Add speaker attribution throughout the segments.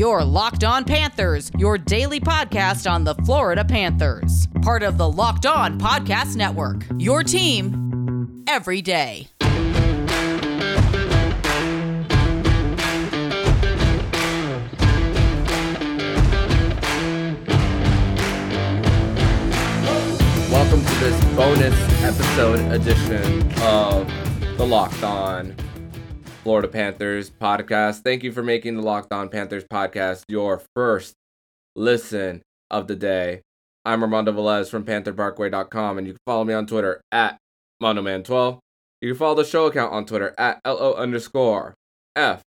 Speaker 1: Your Locked On Panthers, your daily podcast on the Florida Panthers. Part of the Locked On Podcast Network. Your team every day.
Speaker 2: Welcome to this bonus episode edition of the Locked On Florida Panthers podcast. Thank you for making the Locked On Panthers podcast your first listen of the day. I'm Armando Velez from PantherParkway.com, and you can follow me on Twitter at MondoMan12. You can follow the show account on Twitter at LO underscore F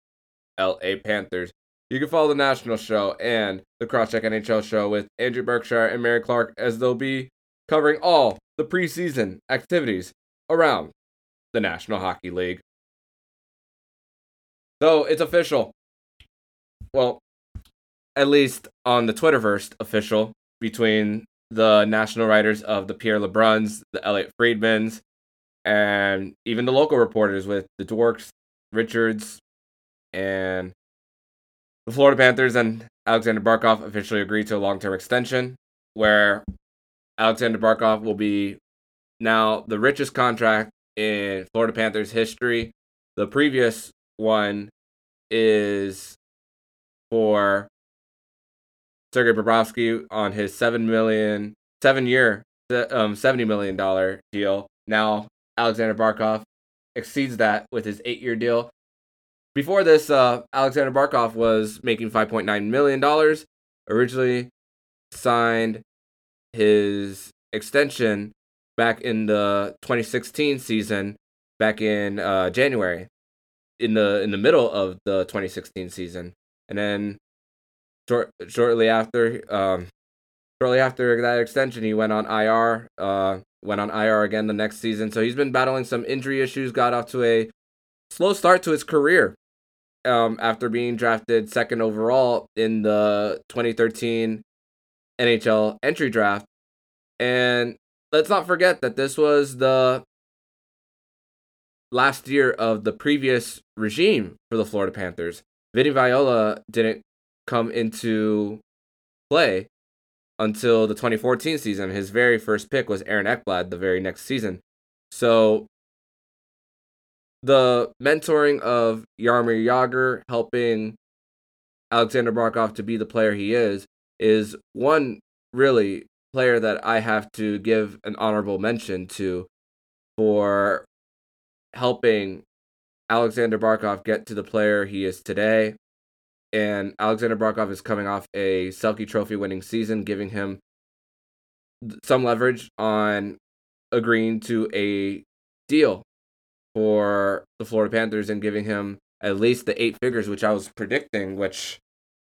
Speaker 2: L A Panthers. You can follow the national show and the Crosscheck NHL show with Andrew Berkshire and Mary Clark as they'll be covering all the preseason activities around the National Hockey League. So it's official. Well, at least on the Twitterverse, official between the national writers of the Pierre LeBruns, the Elliotte Friedmans, and even the local reporters with the Dworks, Richards, and the Florida Panthers and Alexander Barkov officially agreed to a long term extension where Alexander Barkov will be now the richest contract in Florida Panthers history. The previous one is for Sergei Bobrovsky on his seven million, seven year, um, seventy million dollar deal. Now Alexander Barkov exceeds that with his eight year deal. Before this, uh, Alexander Barkov was making five point nine million dollars. Originally signed his extension back in the 2016 season, back in uh, January, in the in the middle of the 2016 season, and then short, shortly after, um, shortly after that extension, he went on IR. Uh, went on IR again the next season, so he's been battling some injury issues. Got off to a slow start to his career um, after being drafted second overall in the 2013 NHL entry draft. And let's not forget that this was the last year of the previous regime for the Florida Panthers. Vinny Viola didn't come into play until the 2014 season. His very first pick was Aaron Ekblad the very next season. So the mentoring of Jaromir Jagr helping Alexander Barkov to be the player he is is one really player that I have to give an honorable mention to for helping Alexander Barkov get to the player he is today. And Alexander Barkov is coming off a Selke Trophy winning season, giving him some leverage on agreeing to a deal for the Florida Panthers and giving him at least the eight figures, which I was predicting, which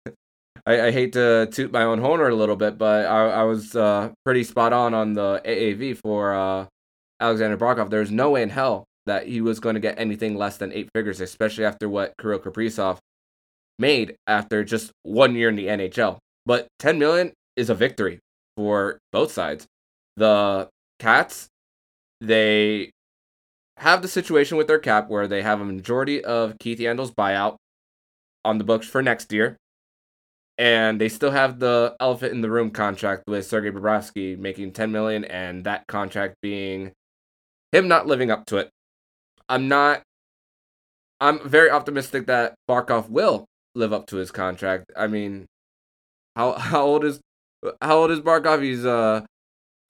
Speaker 2: I, I hate to toot my own horn a little bit, but I, I was uh, pretty spot on on the AAV for uh, Alexander Barkov. There's no way in hell that he was going to get anything less than eight figures, especially after what Kirill Kaprizov made after just one year in the NHL. But 10 million is a victory for both sides. The Cats, they have the situation with their cap where they have a majority of Keith Yandle's buyout on the books for next year. And they still have the elephant in the room contract with Sergei Bobrovsky making 10 million and that contract being him not living up to it. I'm not I'm very optimistic that Barkov will live up to his contract. I mean, how how old is how old is Barkov? He's uh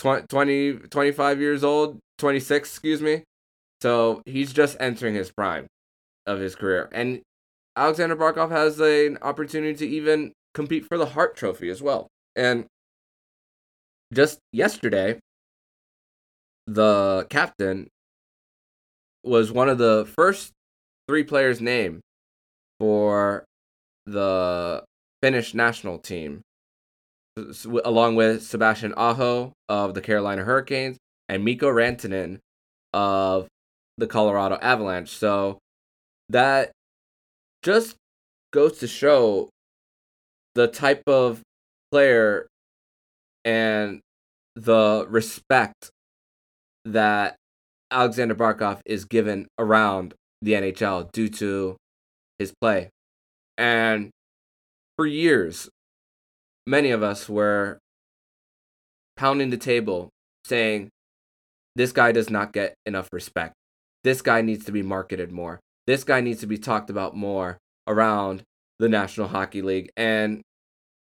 Speaker 2: 20, 25 years old, 26, excuse me. So he's just entering his prime of his career. And Alexander Barkov has an opportunity to even compete for the Hart Trophy as well. And just yesterday, the captain was one of the first three players named for the Finnish national team, along with Sebastian Aho of the Carolina Hurricanes and Mikko Rantanen of the Colorado Avalanche. So that just goes to show the type of player and the respect that Alexander Barkov is given around the NHL due to his play. And for years, many of us were pounding the table saying, this guy does not get enough respect. This guy needs to be marketed more. This guy needs to be talked about more around the National Hockey League. And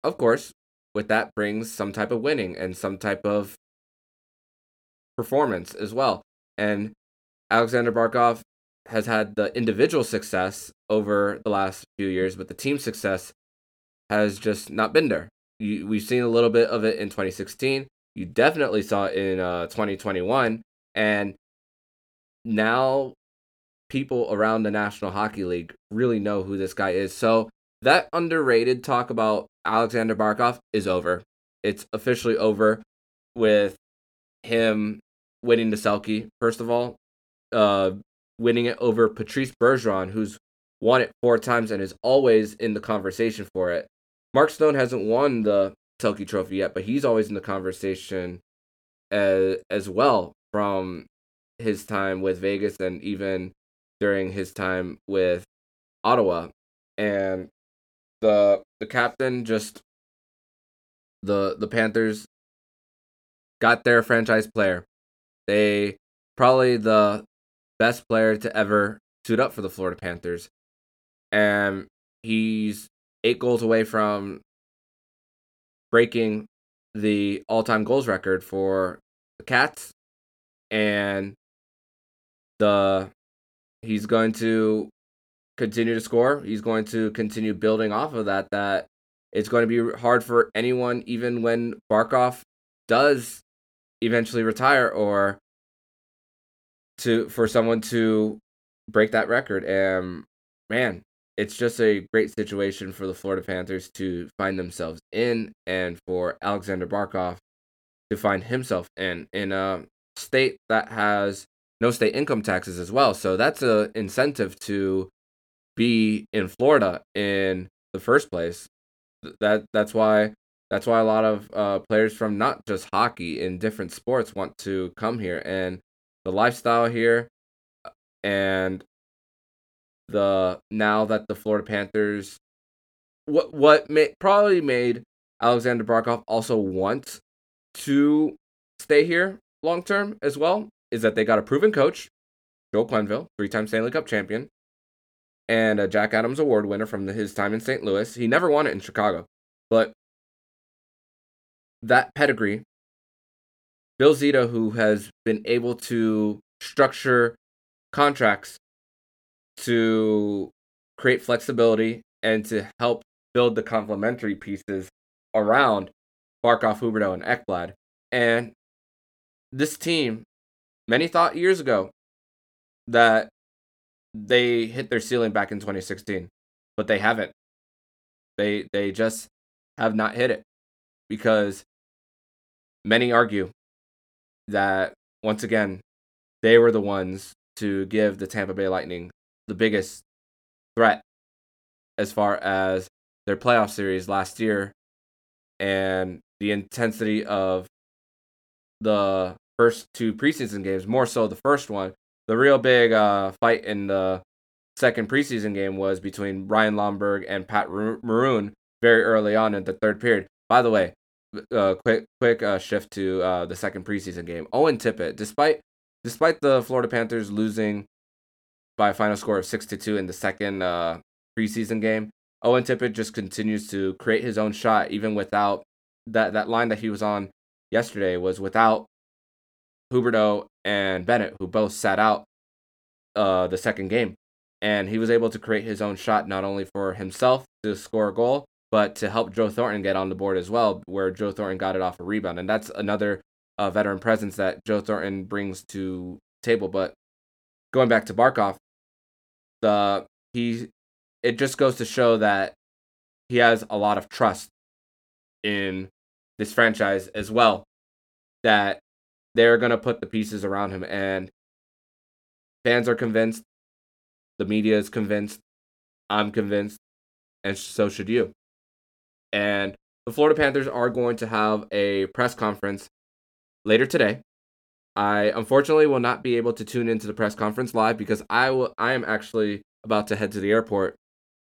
Speaker 2: of course, with that brings some type of winning and some type of performance as well. And Alexander Barkov has had the individual success over the last few years, but the team success has just not been there. You, we've seen a little bit of it in 2016. You definitely saw it in uh, 2021. And now people around the National Hockey League really know who this guy is. So that underrated talk about Alexander Barkov is over. It's officially over with him winning the Selke, first of all, uh, winning it over Patrice Bergeron, who's won it four times and is always in the conversation for it. Mark Stone hasn't won the Selke Trophy yet, but he's always in the conversation as, as well from his time with Vegas and even during his time with Ottawa. And the the captain just the the Panthers got their franchise player. They probably the best player to ever suit up for the Florida Panthers. And he's eight goals away from breaking the all-time goals record for the Cats and the he's going to continue to score. He's going to continue building off of that that it's going to be hard for anyone even when Barkov does eventually retire or to for someone to break that record. And man, it's just a great situation for the Florida Panthers to find themselves in, and for Alexander Barkov to find himself in in a state that has no state income taxes as well. So that's a incentive to be in Florida in the first place. That that's why that's why a lot of uh, players from not just hockey in different sports want to come here and the lifestyle here uh, and the now that the Florida Panthers what what may, probably made Alexander Barkov also want to stay here long term as well is that they got a proven coach, Joe Quenneville, three-time Stanley Cup champion, and a Jack Adams Award winner from his time in St. Louis. He never won it in Chicago, but that pedigree, Bill Zito, who has been able to structure contracts to create flexibility and to help build the complementary pieces around Barkov, Huberdeau, and Ekblad. And this team, many thought years ago that they hit their ceiling back in 2016, but they haven't. They they just have not hit it because many argue that once again they were the ones to give the Tampa Bay Lightning the biggest threat as far as their playoff series last year and the intensity of the first two preseason games, more so the first one. The real big uh, fight in the second preseason game was between Ryan Lomberg and Pat Maroon very early on in the third period. By the way, uh, quick quick uh, shift to uh, the second preseason game. Owen Tippett, despite despite the Florida Panthers losing by a final score of six to two in the second uh, preseason game. Owen Tippett just continues to create his own shot, even without that that line that he was on yesterday was without Huberdeau and Bennett, who both sat out uh, the second game, and he was able to create his own shot not only for himself to score a goal, but to help Joe Thornton get on the board as well, where Joe Thornton got it off a rebound, and that's another uh, veteran presence that Joe Thornton brings to table. But going back to Barkov, the he it just goes to show that he has a lot of trust in this franchise as well that they're going to put the pieces around him. And fans are convinced the media is convinced i'm convinced and so should you and the florida panthers are going to have a press conference later today I unfortunately will not be able to tune into the press conference live because I will I am actually about to head to the airport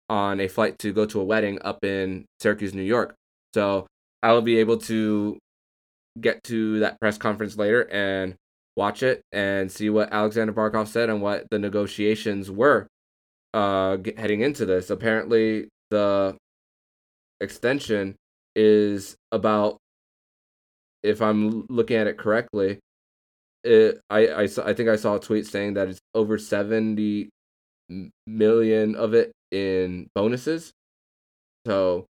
Speaker 2: on a flight to go to a wedding up in Syracuse, New York. So I will be able to get to that press conference later and watch it and see what Alexander Barkov said and what the negotiations were uh, heading into this. Apparently, the extension is about, if I'm looking at it correctly, it, I, I, I think I saw a tweet saying that it's over 70 million of it in bonuses. So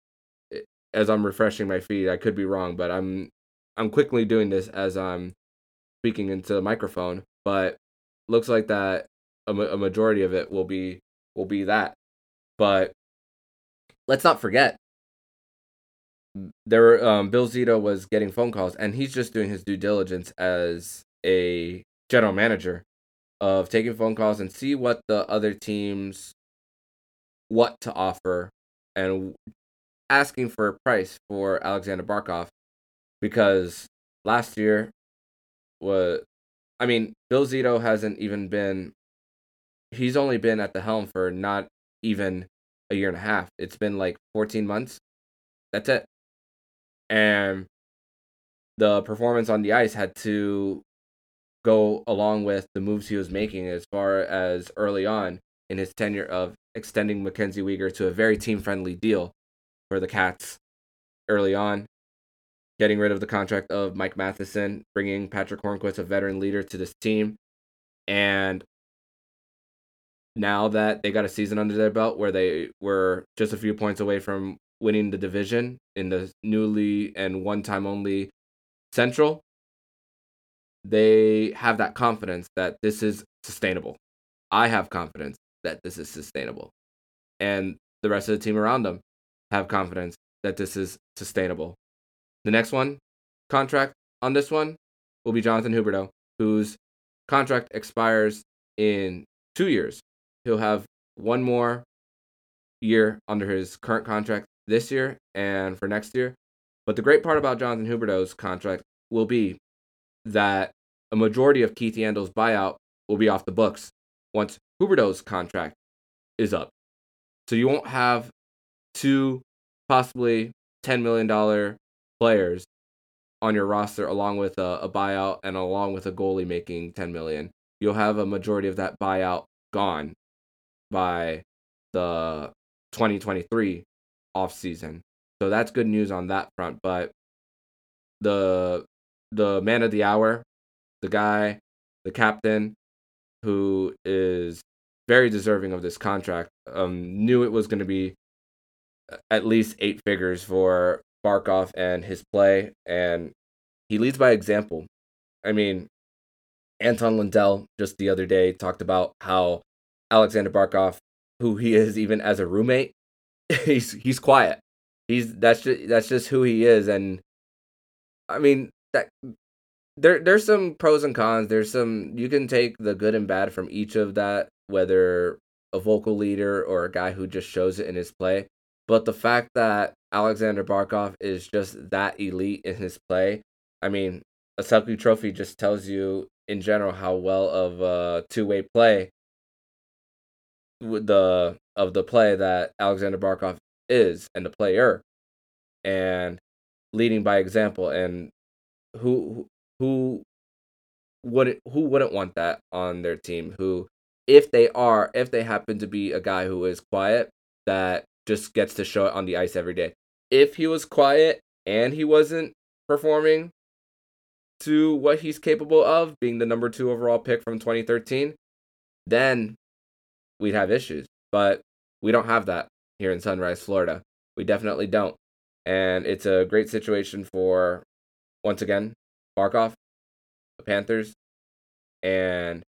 Speaker 2: as I'm refreshing my feed, I could be wrong, but I'm I'm quickly doing this as I'm speaking into the microphone, but looks like that a, a majority of it will be will be that. But let's not forget there um, Bill Zito was getting phone calls and he's just doing his due diligence as a general manager of taking phone calls and see what the other teams what to offer and asking for a price for Alexander Barkov because last year was I mean Bill Zito hasn't even been he's only been at the helm for not even a year and a half. It's been like 14 months. That's it. And the performance on the ice had to go along with the moves he was making as far as early on in his tenure of extending Mackenzie Weegar to a very team friendly deal for the Cats early on, getting rid of the contract of Mike Matheson, bringing Patric Hornqvist, a veteran leader, to this team. And now that they got a season under their belt where they were just a few points away from winning the division in the newly and one time only Central, they have that confidence that this is sustainable. I have confidence that this is sustainable. And the rest of the team around them have confidence that this is sustainable. The next one, contract on this one, will be Jonathan Huberdeau, whose contract expires in two years. He'll have one more year under his current contract this year and for next year. But the great part about Jonathan Huberdeau's contract will be that a majority of Keith Yandle's buyout will be off the books once Huberdeau's contract is up. So you won't have two possibly $10 million players on your roster along with a, a buyout and along with a goalie making 10 million. You'll have a majority of that buyout gone by the 2023 off season. So that's good news on that front. But the the man of the hour, the guy, the captain, who is very deserving of this contract, um, knew it was going to be at least eight figures for Barkov and his play, and he leads by example. I mean, Anton Lundell just the other day talked about how Alexander Barkov, who he is even as a roommate, he's he's quiet. He's that's just that's just who he is, and I mean that there there's some pros and cons. There's some you can take the good and bad from each of that, whether a vocal leader or a guy who just shows it in his play. But the fact that Alexander Barkov is just that elite in his play, I mean, a Selke Trophy just tells you in general how well of a two way play the of the play that Alexander Barkov is and the player, and leading by example. And who who wouldn't who wouldn't want that on their team? Who, if they are, if they happen to be a guy who is quiet, that just gets to show it on the ice every day. If he was quiet and he wasn't performing to what he's capable of, being the number two overall pick from 2013, then we'd have issues. But we don't have that here in Sunrise, Florida. We definitely don't. And it's a great situation for, once again, Barkov, the Panthers, and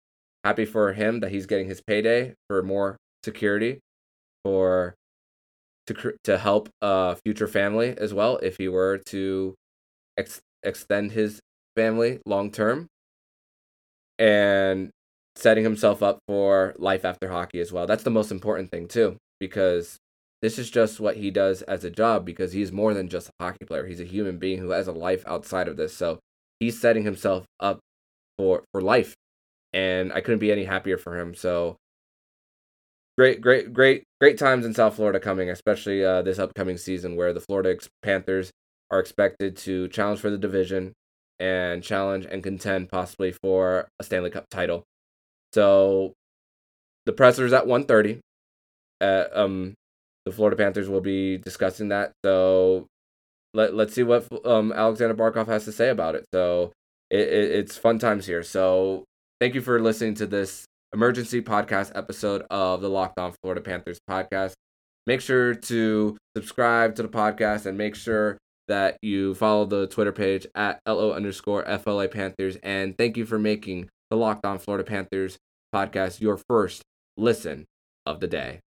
Speaker 2: happy for him that he's getting his payday for more security, for to to help a future family as well if he were to ex- extend his family long term and setting himself up for life after hockey as well. That's the most important thing too because this is just what he does as a job because he's more than just a hockey player. He's a human being who has a life outside of this. So he's setting himself up for for life and I couldn't be any happier for him. So great, great, great, great times in South Florida coming, especially uh, this upcoming season where the Florida Panthers are expected to challenge for the division and challenge and contend possibly for a Stanley Cup title. So the presser is at 1.30. Uh, um, the Florida Panthers will be discussing that. So let, let's see what um, Alexander Barkov has to say about it. So it, it, it's fun times here. So thank you for listening to this emergency podcast episode of the Locked On Florida Panthers podcast. Make sure to subscribe to the podcast and make sure that you follow the Twitter page at LO underscore FLA Panthers. And thank you for making the Locked On Florida Panthers podcast your first listen of the day.